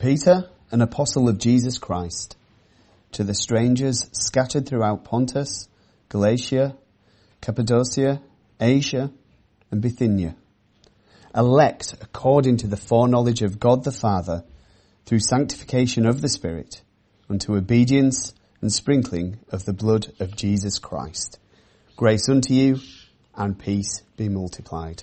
Peter, an apostle of Jesus Christ, to the strangers scattered throughout Pontus, Galatia, Cappadocia, Asia, and Bithynia, elect according to the foreknowledge of God the Father, through sanctification of the Spirit, unto obedience and sprinkling of the blood of Jesus Christ. Grace unto you, and peace be multiplied.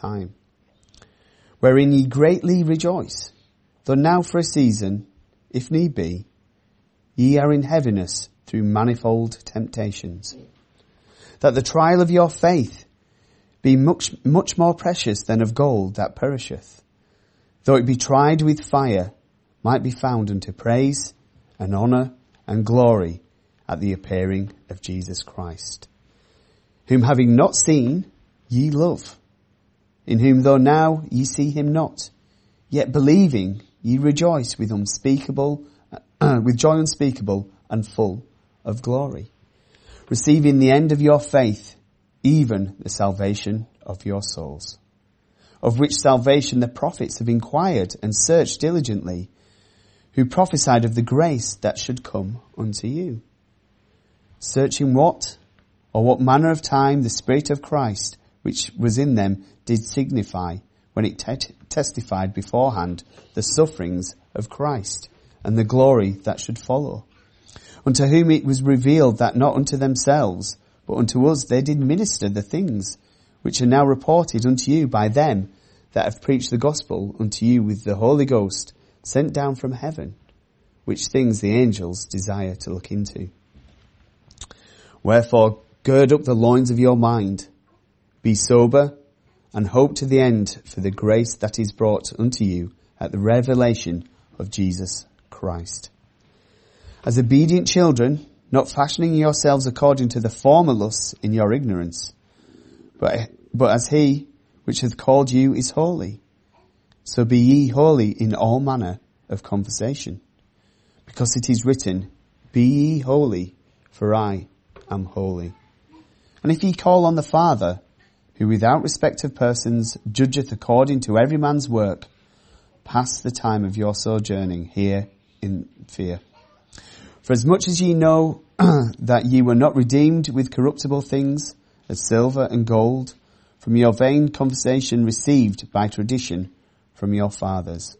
time. Wherein ye greatly rejoice, though now for a season, if need be, ye are in heaviness through manifold temptations. That the trial of your faith be much, much more precious than of gold that perisheth, though it be tried with fire, might be found unto praise and honour and glory at the appearing of Jesus Christ, whom having not seen, ye love, in whom though now ye see him not, yet believing ye rejoice with unspeakable, with joy unspeakable and full of glory, receiving the end of your faith, even the salvation of your souls, of which salvation the prophets have inquired and searched diligently, who prophesied of the grace that should come unto you. Searching what or what manner of time the Spirit of Christ which was in them did signify when it te- testified beforehand the sufferings of Christ and the glory that should follow. Unto whom it was revealed that not unto themselves, but unto us they did minister the things which are now reported unto you by them that have preached the gospel unto you with the Holy Ghost sent down from heaven, which things the angels desire to look into. Wherefore gird up the loins of your mind, be sober, and hope to the end for the grace that is brought unto you at the revelation of Jesus Christ. As obedient children, not fashioning yourselves according to the former lusts in your ignorance, but, but as he which hath called you is holy, so be ye holy in all manner of conversation. Because it is written, Be ye holy, for I am holy. And if ye call on the Father, who without respect of persons judgeth according to every man's work, pass the time of your sojourning here in fear. For as much as ye know that ye were not redeemed with corruptible things, as silver and gold, from your vain conversation received by tradition from your fathers,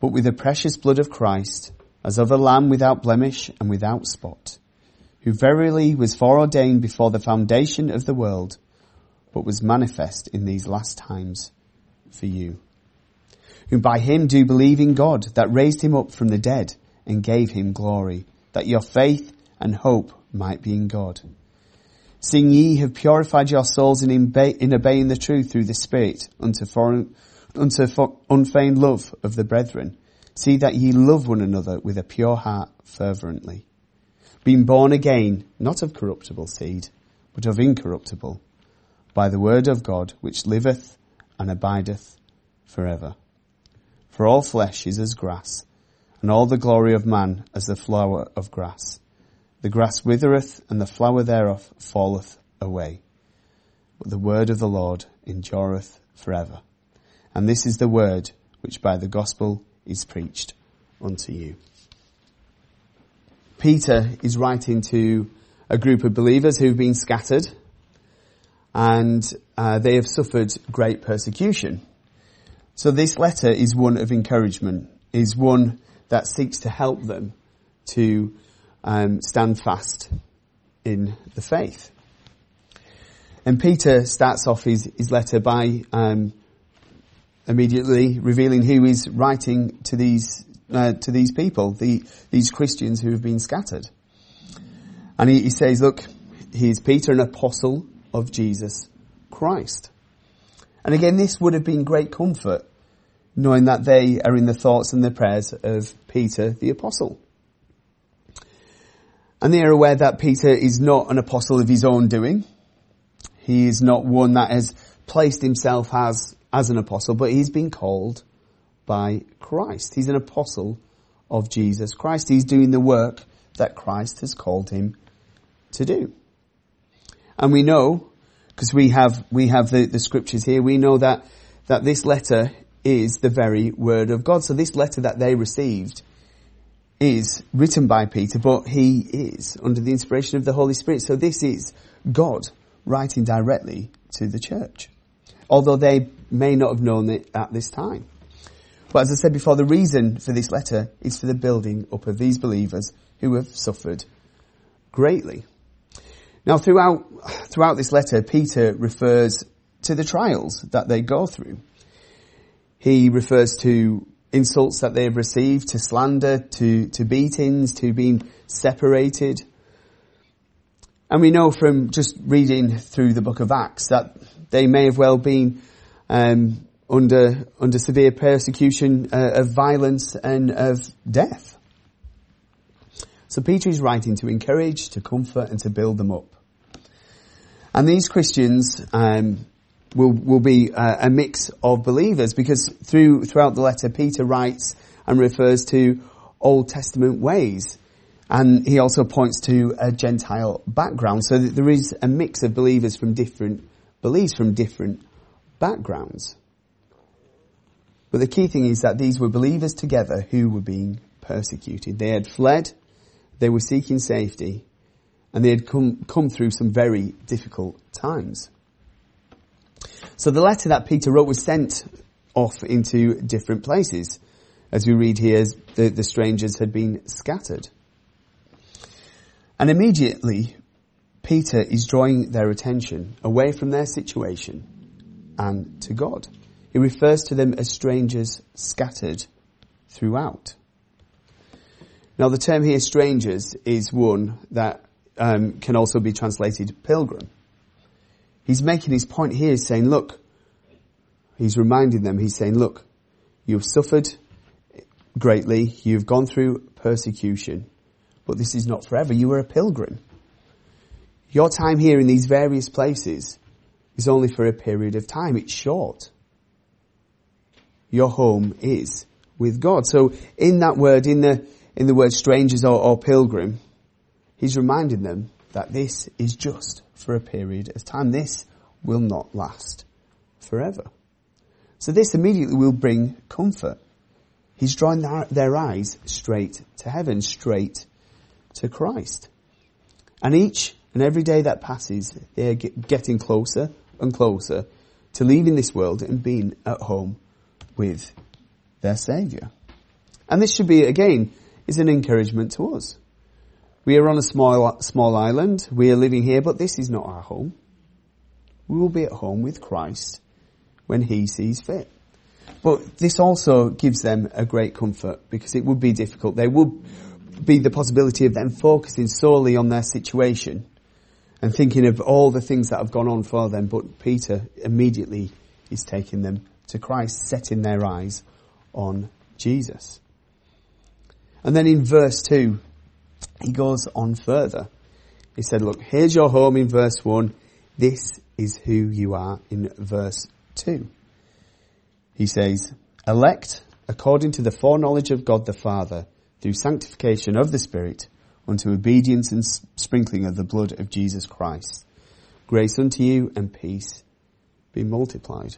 but with the precious blood of Christ, as of a lamb without blemish and without spot, who verily was foreordained before the foundation of the world, but was manifest in these last times for you. Who by him do believe in God that raised him up from the dead and gave him glory, that your faith and hope might be in God. Seeing ye have purified your souls in, in obeying the truth through the Spirit unto, foreign, unto unfeigned love of the brethren, see that ye love one another with a pure heart fervently. Being born again, not of corruptible seed, but of incorruptible, by the word of God which liveth and abideth forever. For all flesh is as grass, and all the glory of man as the flower of grass. The grass withereth, and the flower thereof falleth away. But the word of the Lord endureth forever. And this is the word which by the gospel is preached unto you. Peter is writing to a group of believers who've been scattered and uh, they have suffered great persecution. So this letter is one of encouragement, is one that seeks to help them to um, stand fast in the faith. And Peter starts off his, his letter by um, immediately revealing who he's writing to these uh, to these people, the, these Christians who have been scattered. And he, he says, "Look, he's Peter, an apostle of Jesus Christ. And again, this would have been great comfort knowing that they are in the thoughts and the prayers of Peter the apostle. And they are aware that Peter is not an apostle of his own doing. He is not one that has placed himself as, as an apostle, but he's been called by Christ. He's an apostle of Jesus Christ. He's doing the work that Christ has called him to do. And we know, because we have, we have the, the scriptures here, we know that, that this letter is the very word of God. So this letter that they received is written by Peter, but he is under the inspiration of the Holy Spirit. So this is God writing directly to the church. Although they may not have known it at this time. But as I said before, the reason for this letter is for the building up of these believers who have suffered greatly. Now throughout, throughout this letter, Peter refers to the trials that they go through. He refers to insults that they have received, to slander, to, to beatings, to being separated. And we know from just reading through the book of Acts that they may have well been um, under under severe persecution uh, of violence and of death. So Peter is writing to encourage, to comfort, and to build them up. And these Christians um, will will be uh, a mix of believers because through throughout the letter, Peter writes and refers to Old Testament ways. And he also points to a Gentile background, so that there is a mix of believers from different beliefs, from different backgrounds. But the key thing is that these were believers together who were being persecuted. They had fled, they were seeking safety, and they had come, come through some very difficult times. So the letter that Peter wrote was sent off into different places. As we read here, the, the strangers had been scattered. And immediately, Peter is drawing their attention away from their situation and to God. He refers to them as strangers scattered throughout. Now the term here, strangers, is one that um, can also be translated pilgrim. He's making his point here, saying, look, he's reminding them, he's saying, look, you've suffered greatly, you've gone through persecution, but this is not forever. You are a pilgrim. Your time here in these various places is only for a period of time. It's short your home is with God. So in that word, in the, in the word strangers or, or pilgrim, he's reminding them that this is just for a period of time. This will not last forever. So this immediately will bring comfort. He's drawing their, eyes straight to heaven, straight to Christ. And each and every day that passes, they're getting closer and closer to leaving this world and being at home with their Saviour. And this should be, again, is an encouragement to us. We are on a small, small island. We are living here, but this is not our home. We will be at home with Christ when He sees fit. But this also gives them a great comfort because it would be difficult. There would be the possibility of them focusing solely on their situation and thinking of all the things that have gone on for them. But Peter immediately is taking them to Christ, setting their eyes on Jesus. And then in verse 2, he goes on further. He said, look, here's your home in verse 1. This is who you are in verse 2. He says, elect according to the foreknowledge of God the Father through sanctification of the Spirit unto obedience and sprinkling of the blood of Jesus Christ. Grace unto you and peace be multiplied.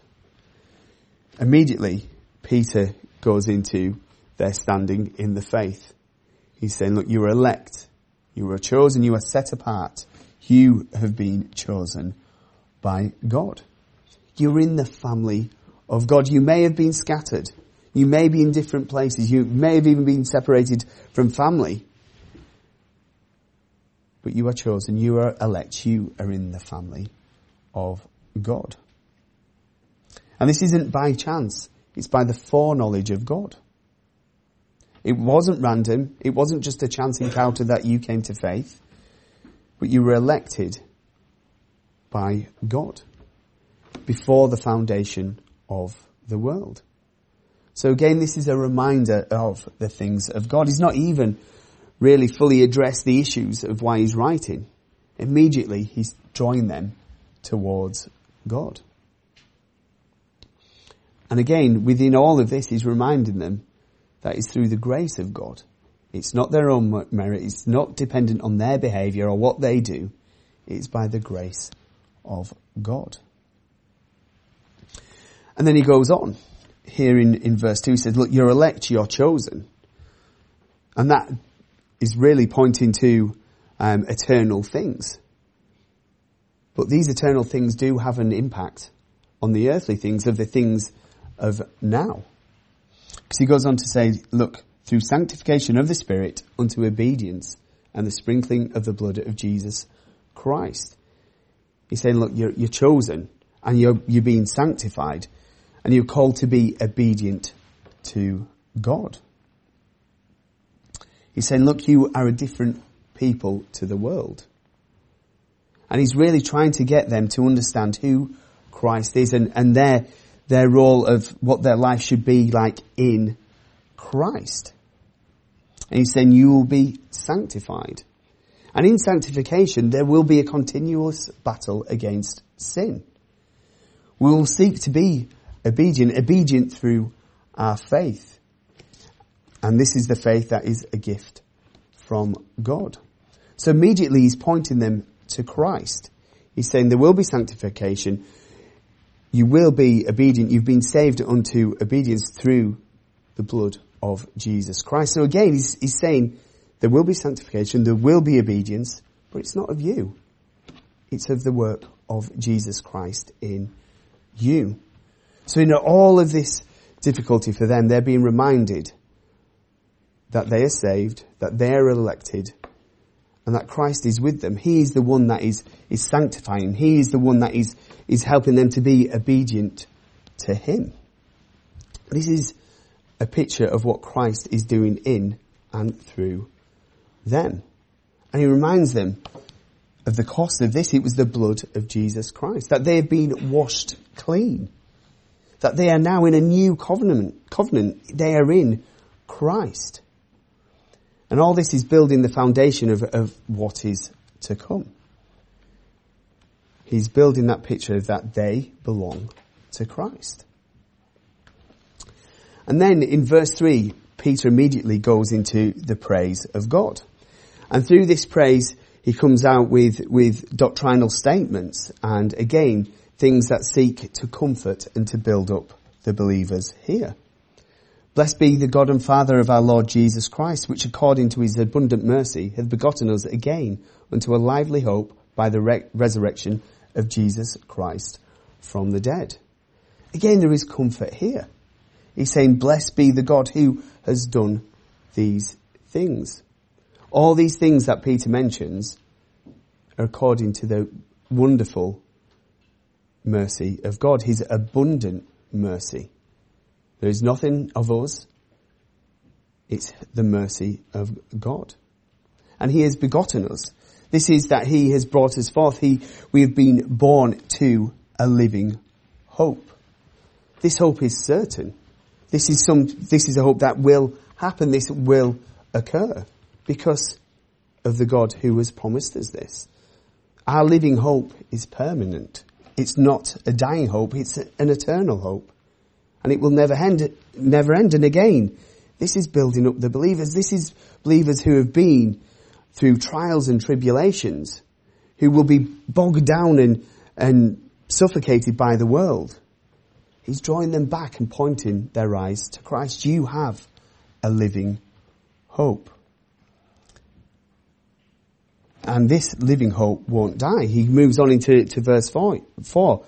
Immediately, Peter goes into their standing in the faith. He's saying, look, you are elect. You are chosen. You are set apart. You have been chosen by God. You're in the family of God. You may have been scattered. You may be in different places. You may have even been separated from family. But you are chosen. You are elect. You are in the family of God. And this isn't by chance. It's by the foreknowledge of God. It wasn't random. It wasn't just a chance encounter that you came to faith, but you were elected by God before the foundation of the world. So again, this is a reminder of the things of God. He's not even really fully addressed the issues of why he's writing. Immediately, he's drawing them towards God. And again, within all of this, he's reminding them that it's through the grace of God. It's not their own merit. It's not dependent on their behavior or what they do. It's by the grace of God. And then he goes on here in, in verse 2. He says, look, you're elect, you're chosen. And that is really pointing to um, eternal things. But these eternal things do have an impact on the earthly things of the things of now. Because he goes on to say, look, through sanctification of the Spirit unto obedience and the sprinkling of the blood of Jesus Christ. He's saying, look, you're, you're chosen and you're, you're being sanctified and you're called to be obedient to God. He's saying, look, you are a different people to the world. And he's really trying to get them to understand who Christ is and, and their, their role of what their life should be like in Christ. And he's saying you will be sanctified. And in sanctification, there will be a continuous battle against sin. We will seek to be obedient, obedient through our faith. And this is the faith that is a gift from God. So immediately he's pointing them to Christ. He's saying there will be sanctification. You will be obedient. You've been saved unto obedience through the blood of Jesus Christ. So again, he's, he's saying there will be sanctification, there will be obedience, but it's not of you. It's of the work of Jesus Christ in you. So in all of this difficulty for them, they're being reminded that they are saved, that they are elected, and that Christ is with them. He is the one that is, is sanctifying. He is the one that is, is helping them to be obedient to Him. This is a picture of what Christ is doing in and through them. And He reminds them of the cost of this. It was the blood of Jesus Christ. That they have been washed clean. That they are now in a new covenant. Covenant. They are in Christ. And all this is building the foundation of, of what is to come. He's building that picture of that they belong to Christ. And then in verse 3, Peter immediately goes into the praise of God. And through this praise, he comes out with, with doctrinal statements and again, things that seek to comfort and to build up the believers here. Blessed be the God and Father of our Lord Jesus Christ, which according to his abundant mercy hath begotten us again unto a lively hope by the re- resurrection of Jesus Christ from the dead. Again, there is comfort here. He's saying, blessed be the God who has done these things. All these things that Peter mentions are according to the wonderful mercy of God, his abundant mercy. There is nothing of us. It's the mercy of God. And He has begotten us. This is that He has brought us forth. He, we have been born to a living hope. This hope is certain. This is some, this is a hope that will happen. This will occur because of the God who has promised us this. Our living hope is permanent. It's not a dying hope. It's an eternal hope and it will never end, never end. And again, this is building up the believers. This is believers who have been through trials and tribulations, who will be bogged down and, and suffocated by the world. He's drawing them back and pointing their eyes to Christ. You have a living hope. And this living hope won't die. He moves on into to verse four. four.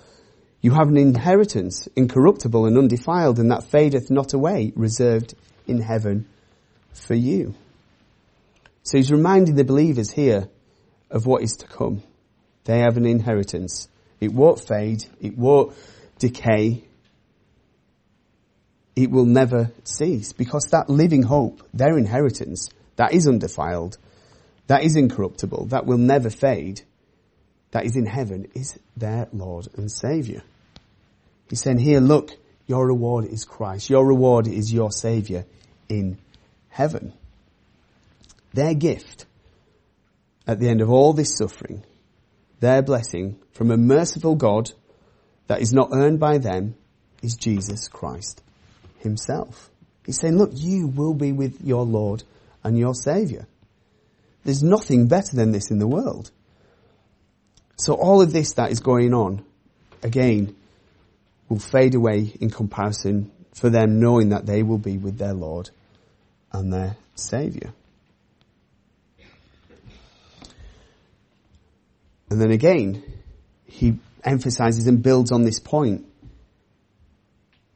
You have an inheritance, incorruptible and undefiled, and that fadeth not away, reserved in heaven for you. So he's reminding the believers here of what is to come. They have an inheritance. It won't fade. It won't decay. It will never cease because that living hope, their inheritance, that is undefiled, that is incorruptible, that will never fade, that is in heaven, is their Lord and Saviour. He's saying here, look, Your reward is Christ. Your reward is your Saviour in heaven. Their gift at the end of all this suffering, their blessing from a merciful God that is not earned by them is Jesus Christ himself. He's saying, look, you will be with your Lord and your Saviour. There's nothing better than this in the world. So all of this that is going on, again, will fade away in comparison for them knowing that they will be with their Lord and their Saviour. And then again, he emphasizes and builds on this point.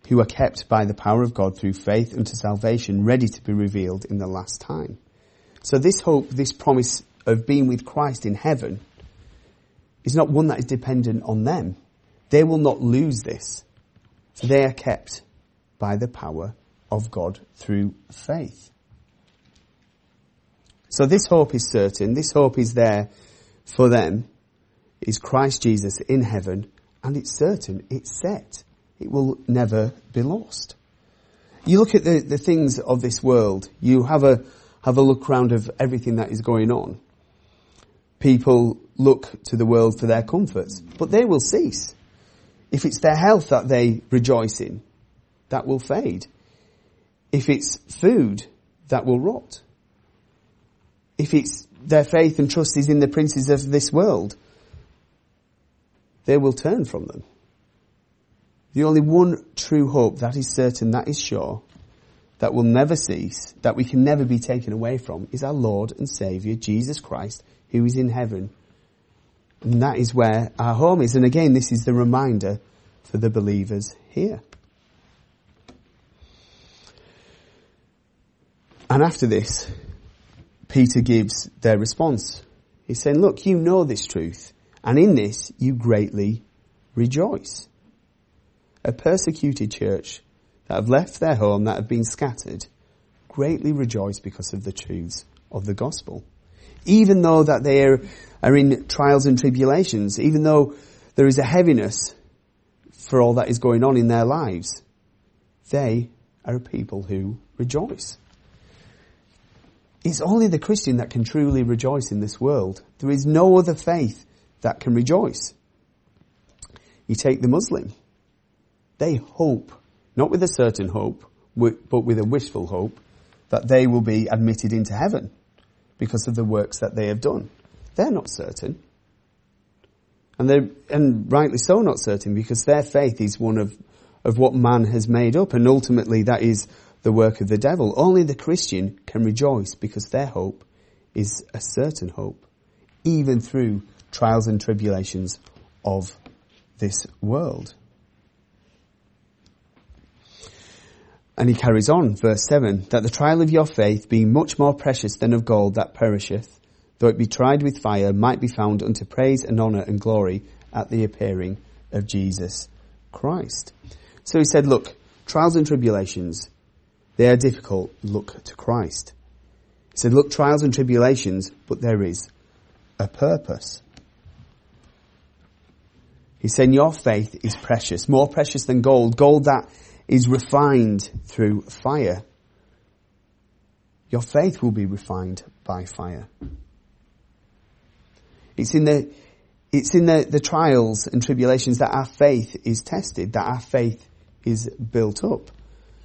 Who are kept by the power of God through faith unto salvation, ready to be revealed in the last time. So this hope, this promise of being with Christ in heaven, is not one that is dependent on them. They will not lose this. They are kept by the power of God through faith. So this hope is certain. This hope is there for them is Christ Jesus in heaven, and it's certain, it's set. It will never be lost. You look at the, the things of this world, you have a, have a look round of everything that is going on. People look to the world for their comforts, but they will cease. If it's their health that they rejoice in, that will fade. If it's food, that will rot. If it's their faith and trust is in the princes of this world, they will turn from them. The only one true hope that is certain, that is sure, that will never cease, that we can never be taken away from, is our Lord and Saviour, Jesus Christ, who is in heaven. And that is where our home is. And again, this is the reminder for the believers here. And after this, Peter gives their response. He's saying, look, you know this truth. And in this you greatly rejoice. A persecuted church that have left their home, that have been scattered, greatly rejoice because of the truths of the gospel. Even though that they are, are in trials and tribulations, even though there is a heaviness for all that is going on in their lives, they are people who rejoice. It's only the Christian that can truly rejoice in this world. There is no other faith that can rejoice. You take the Muslim. They hope, not with a certain hope, but with a wishful hope, that they will be admitted into heaven because of the works that they have done. They're not certain. And they and rightly so not certain because their faith is one of, of what man has made up and ultimately that is the work of the devil. Only the Christian can rejoice because their hope is a certain hope, even through trials and tribulations of this world. And he carries on, verse 7, that the trial of your faith, being much more precious than of gold that perisheth, though it be tried with fire, might be found unto praise and honour and glory at the appearing of Jesus Christ. So he said, look, trials and tribulations, they are difficult. Look to Christ. He said, look, trials and tribulations, but there is a purpose. He's saying your faith is precious, more precious than gold, gold that is refined through fire. Your faith will be refined by fire. It's in the, it's in the, the trials and tribulations that our faith is tested, that our faith is built up.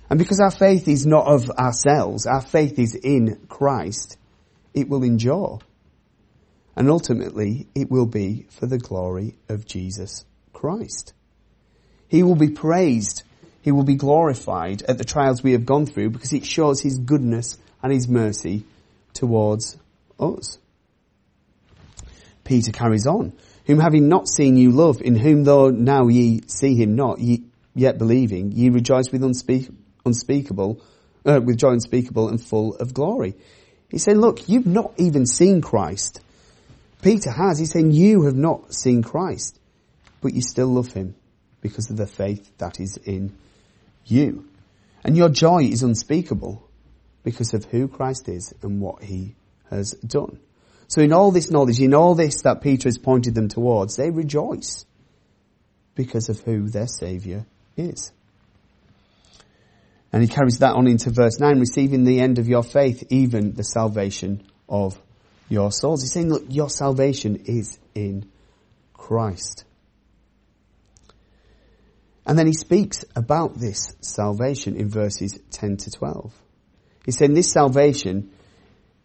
And because our faith is not of ourselves, our faith is in Christ, it will endure. And ultimately, it will be for the glory of Jesus Christ. He will be praised. He will be glorified at the trials we have gone through because it shows His goodness and His mercy towards us. Peter carries on, whom having not seen you love, in whom though now ye see him not, ye yet believing, ye rejoice with unspeak- unspeakable, uh, with joy unspeakable and full of glory. He's saying, look, you've not even seen Christ. Peter has. He's saying you have not seen Christ but you still love him because of the faith that is in you. And your joy is unspeakable because of who Christ is and what he has done. So in all this knowledge, in all this that Peter has pointed them towards, they rejoice because of who their Saviour is. And he carries that on into verse 9, receiving the end of your faith, even the salvation of your souls. He's saying, look, your salvation is in Christ. And then he speaks about this salvation in verses 10 to 12. He's saying this salvation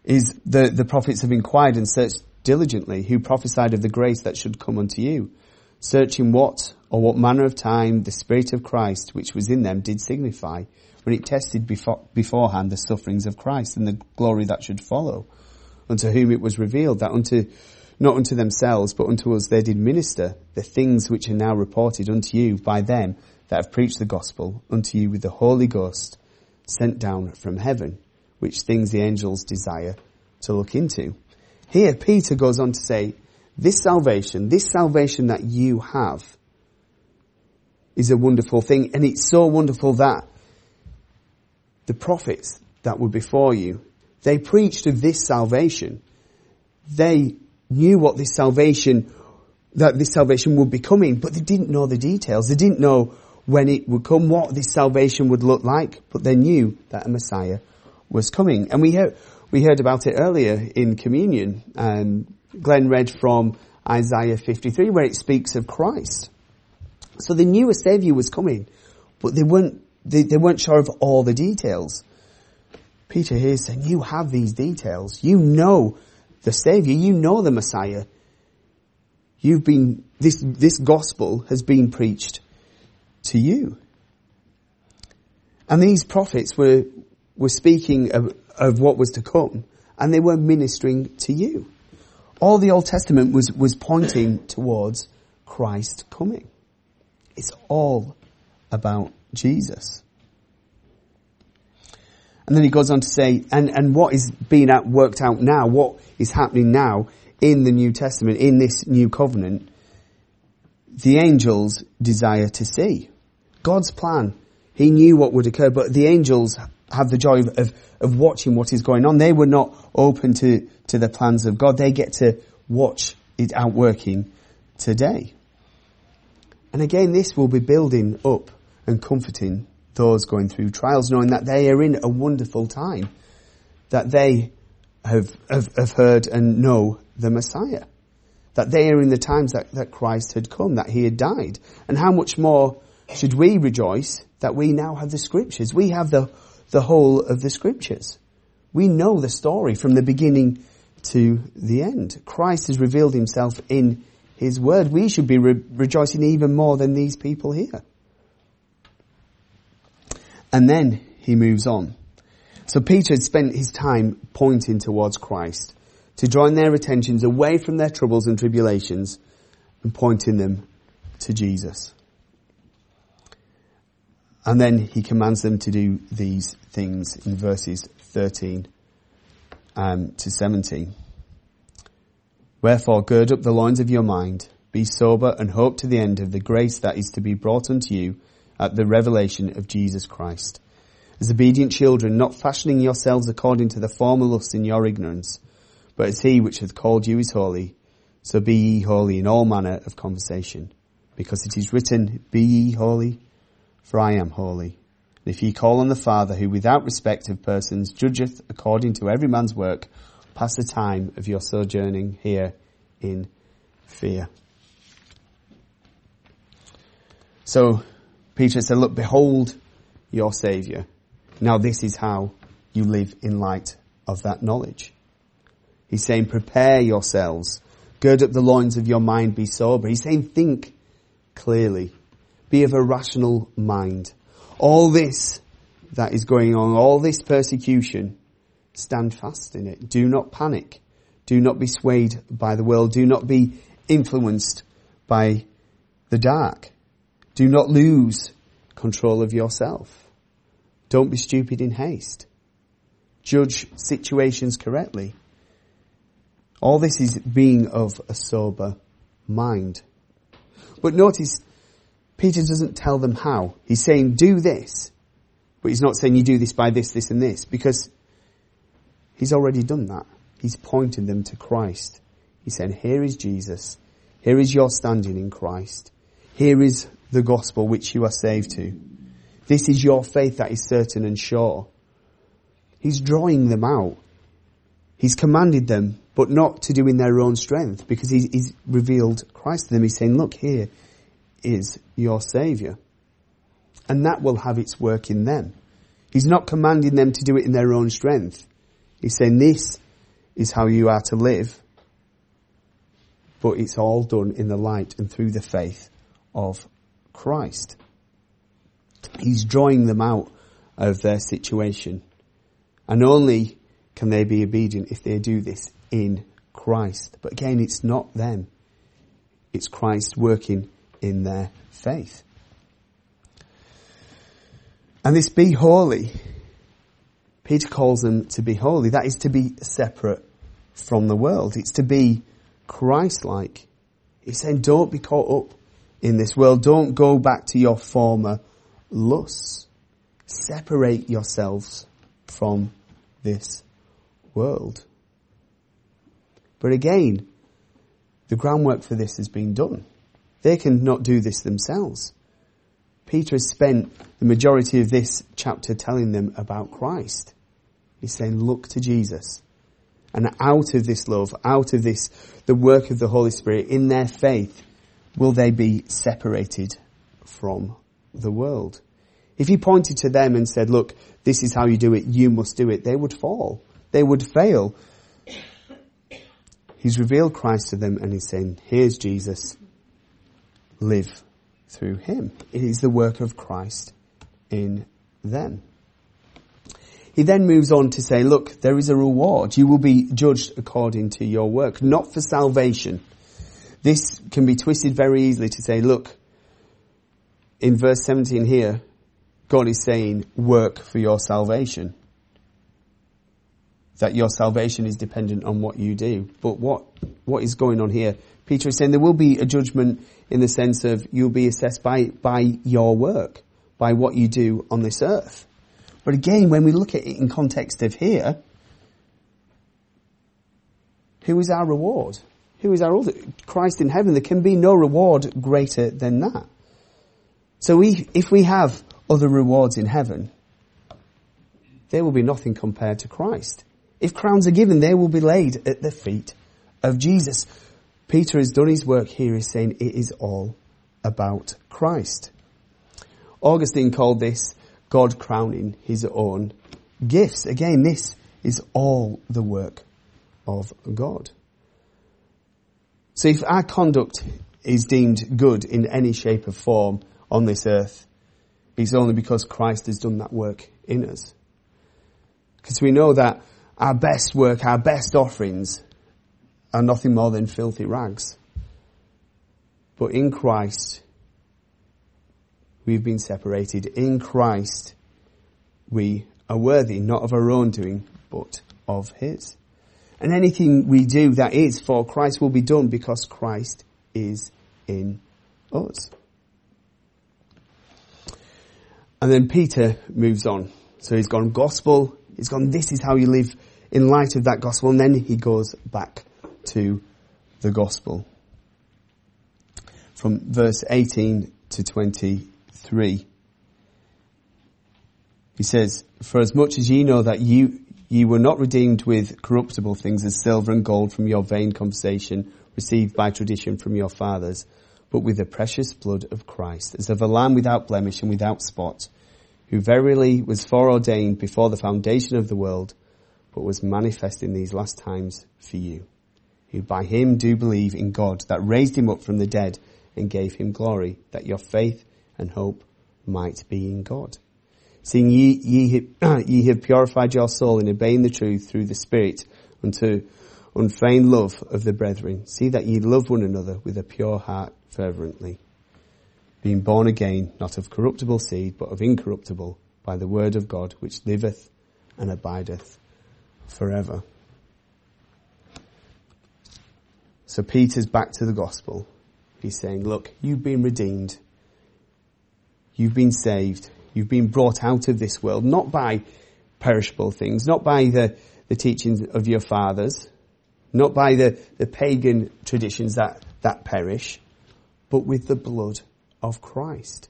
is the, the prophets have inquired and searched diligently who prophesied of the grace that should come unto you, searching what or what manner of time the Spirit of Christ which was in them did signify when it tested before, beforehand the sufferings of Christ and the glory that should follow, unto whom it was revealed that unto not unto themselves, but unto us they did minister the things which are now reported unto you by them that have preached the gospel unto you with the Holy Ghost sent down from heaven, which things the angels desire to look into. Here Peter goes on to say, this salvation, this salvation that you have is a wonderful thing, and it's so wonderful that the prophets that were before you, they preached of this salvation. They knew what this salvation, that this salvation would be coming, but they didn't know the details. They didn't know when it would come, what this salvation would look like, but they knew that a Messiah was coming. And we heard, we heard about it earlier in communion. Um, Glenn read from Isaiah 53 where it speaks of Christ. So they knew a savior was coming, but they weren't, they, they weren't sure of all the details. Peter here saying, you have these details. You know the Savior. You know the Messiah. You've been, this, this gospel has been preached to you. And these prophets were, were speaking of, of what was to come and they were ministering to you. All the Old Testament was, was pointing towards Christ coming. It's all about Jesus. And then he goes on to say, and, and what is being out, worked out now, what is happening now in the New Testament, in this new covenant, the angels desire to see. God's plan. He knew what would occur, but the angels have the joy of, of, watching what is going on. They were not open to, to the plans of God. They get to watch it outworking today. And again, this will be building up and comforting those going through trials, knowing that they are in a wonderful time, that they have, have, have heard and know the Messiah, that they are in the times that, that Christ had come, that he had died. And how much more should we rejoice that we now have the scriptures? We have the, the whole of the scriptures. We know the story from the beginning to the end. Christ has revealed himself in his word. We should be re- rejoicing even more than these people here. And then he moves on. So Peter had spent his time pointing towards Christ to drawing their attentions away from their troubles and tribulations and pointing them to Jesus. And then he commands them to do these things in verses 13 um, to 17. Wherefore gird up the loins of your mind, be sober and hope to the end of the grace that is to be brought unto you at the revelation of Jesus Christ. As obedient children, not fashioning yourselves according to the former lusts in your ignorance, but as he which hath called you is holy, so be ye holy in all manner of conversation. Because it is written, Be ye holy, for I am holy. And if ye call on the Father, who without respect of persons judgeth according to every man's work, pass the time of your sojourning here in fear. So, Peter said, look, behold your Saviour. Now this is how you live in light of that knowledge. He's saying, prepare yourselves. Gird up the loins of your mind, be sober. He's saying, think clearly. Be of a rational mind. All this that is going on, all this persecution, stand fast in it. Do not panic. Do not be swayed by the world. Do not be influenced by the dark. Do not lose control of yourself. Don't be stupid in haste. Judge situations correctly. All this is being of a sober mind. But notice, Peter doesn't tell them how. He's saying, do this. But he's not saying you do this by this, this and this, because he's already done that. He's pointing them to Christ. He's saying, here is Jesus. Here is your standing in Christ. Here is the gospel which you are saved to. This is your faith that is certain and sure. He's drawing them out. He's commanded them, but not to do in their own strength, because he's, he's revealed Christ to them. He's saying, look, here is your Saviour. And that will have its work in them. He's not commanding them to do it in their own strength. He's saying this is how you are to live, but it's all done in the light and through the faith of Christ. He's drawing them out of their situation. And only can they be obedient if they do this in Christ. But again, it's not them. It's Christ working in their faith. And this be holy, Peter calls them to be holy. That is to be separate from the world. It's to be Christ-like. He's saying don't be caught up in this world. Don't go back to your former lusts. Separate yourselves from this world. But again, the groundwork for this has been done. They can not do this themselves. Peter has spent the majority of this chapter telling them about Christ. He's saying, look to Jesus. And out of this love, out of this, the work of the Holy Spirit, in their faith, will they be separated from the world. If he pointed to them and said, look, this is how you do it, you must do it, they would fall. They would fail. He's revealed Christ to them and he's saying, here's Jesus, live through him. It is the work of Christ in them. He then moves on to say, look, there is a reward. You will be judged according to your work, not for salvation. This can be twisted very easily to say, look, in verse 17 here, God is saying, work for your salvation. That your salvation is dependent on what you do. But what, what is going on here? Peter is saying there will be a judgment in the sense of you'll be assessed by, by your work, by what you do on this earth. But again, when we look at it in context of here, who is our reward? Who is our reward? Christ in heaven. There can be no reward greater than that. So we, if we have other rewards in heaven, there will be nothing compared to Christ. If crowns are given, they will be laid at the feet of Jesus. Peter has done his work here. He's saying it is all about Christ. Augustine called this God crowning his own gifts. Again, this is all the work of God. So if our conduct is deemed good in any shape or form on this earth, it's only because Christ has done that work in us. Because we know that our best work, our best offerings are nothing more than filthy rags. But in Christ, we've been separated. In Christ, we are worthy, not of our own doing, but of His. And anything we do that is for Christ will be done because Christ is in us. And then Peter moves on. So he's gone gospel, he's gone this is how you live in light of that gospel, and then he goes back to the gospel. From verse 18 to 23, He says, For as much as ye know that you, ye were not redeemed with corruptible things as silver and gold from your vain conversation received by tradition from your fathers, but with the precious blood of Christ, as of a lamb without blemish and without spot, who verily was foreordained before the foundation of the world, but was manifest in these last times for you, who by him do believe in God that raised him up from the dead and gave him glory, that your faith and hope might be in God. Seeing ye, ye, ye have purified your soul in obeying the truth through the Spirit unto unfeigned love of the brethren. See that ye love one another with a pure heart fervently. Being born again, not of corruptible seed, but of incorruptible, by the word of God, which liveth and abideth forever. So Peter's back to the gospel. He's saying, look, you've been redeemed You've been saved. You've been brought out of this world, not by perishable things, not by the, the teachings of your fathers, not by the, the pagan traditions that, that perish, but with the blood of Christ.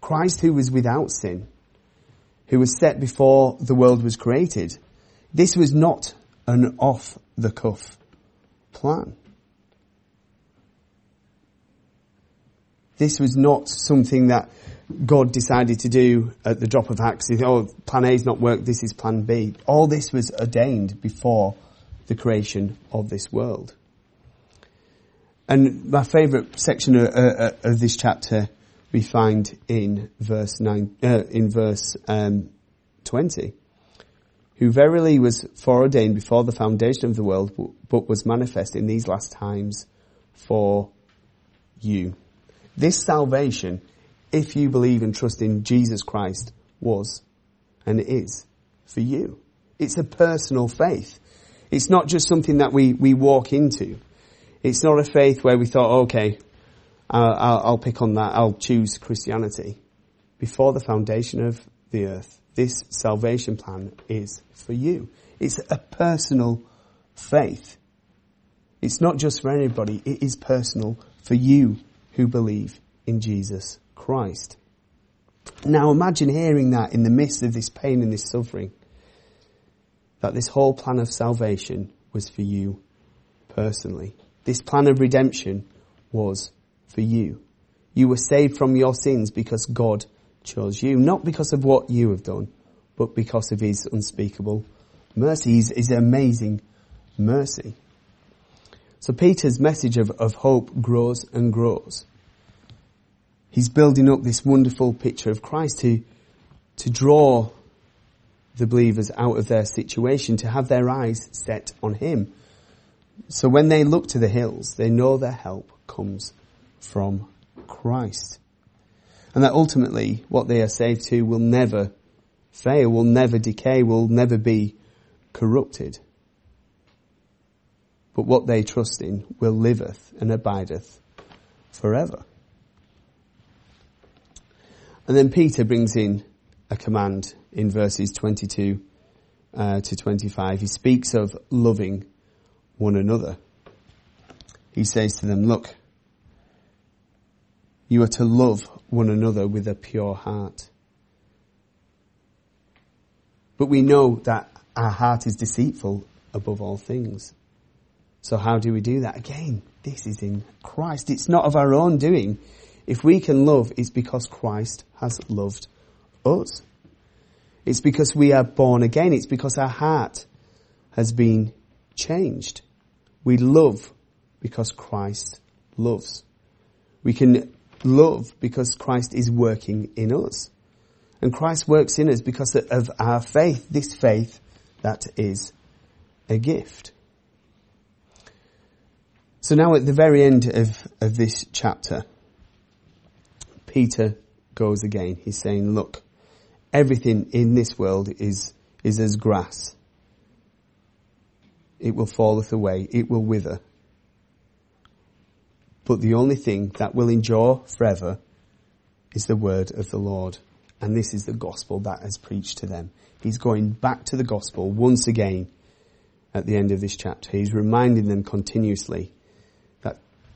Christ who was without sin, who was set before the world was created. This was not an off the cuff plan. This was not something that God decided to do at the drop of a hat. Oh, plan A's not worked. This is plan B. All this was ordained before the creation of this world. And my favourite section of, uh, of, this chapter we find in verse nine, uh, in verse um, twenty, who verily was foreordained before the foundation of the world, but was manifest in these last times for you. This salvation, if you believe and trust in Jesus Christ, was and is for you. It's a personal faith. It's not just something that we, we walk into. It's not a faith where we thought, okay, I'll, I'll pick on that. I'll choose Christianity. Before the foundation of the earth, this salvation plan is for you. It's a personal faith. It's not just for anybody. It is personal for you who believe in Jesus Christ. Now imagine hearing that in the midst of this pain and this suffering, that this whole plan of salvation was for you personally. This plan of redemption was for you. You were saved from your sins because God chose you, not because of what you have done, but because of His unspeakable mercy, His, his amazing mercy. So Peter's message of, of hope grows and grows. He's building up this wonderful picture of Christ to, to draw the believers out of their situation, to have their eyes set on Him, so when they look to the hills, they know their help comes from Christ. And that ultimately what they are saved to will never fail, will never decay, will never be corrupted. But what they trust in will liveth and abideth forever. And then Peter brings in a command in verses 22 uh, to 25. He speaks of loving one another. He says to them, look, you are to love one another with a pure heart. But we know that our heart is deceitful above all things. So how do we do that? Again, this is in Christ. It's not of our own doing. If we can love, it's because Christ has loved us. It's because we are born again. It's because our heart has been changed. We love because Christ loves. We can love because Christ is working in us. And Christ works in us because of our faith, this faith that is a gift. So now at the very end of, of this chapter, Peter goes again. He's saying, look, everything in this world is, is as grass it will falleth away, it will wither. But the only thing that will endure forever is the word of the Lord. And this is the gospel that has preached to them. He's going back to the gospel once again at the end of this chapter. He's reminding them continuously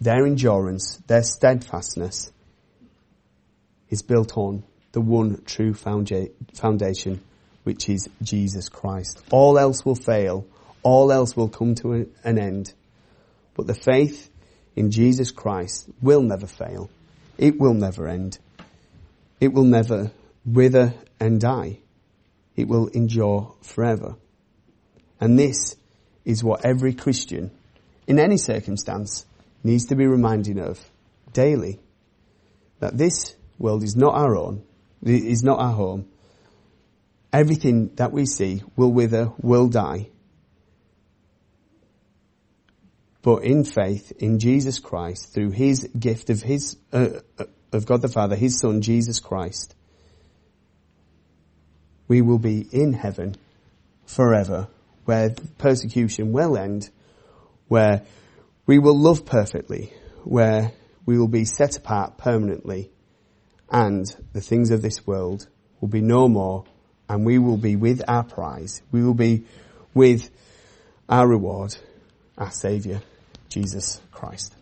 their endurance, their steadfastness is built on the one true foundation, which is Jesus Christ. All else will fail all else will come to an end. But the faith in Jesus Christ will never fail. It will never end. It will never wither and die. It will endure forever. And this is what every Christian, in any circumstance, needs to be reminding of daily. That this world is not our own, is not our home. Everything that we see will wither, will die, but in faith in Jesus Christ through his gift of his, uh, uh, of God the Father, his son Jesus Christ, we will be in heaven forever where persecution will end, where we will love perfectly, where we will be set apart permanently, and the things of this world will be no more, and we will be with our prize. We will be with our reward, our Saviour. Jesus Christ.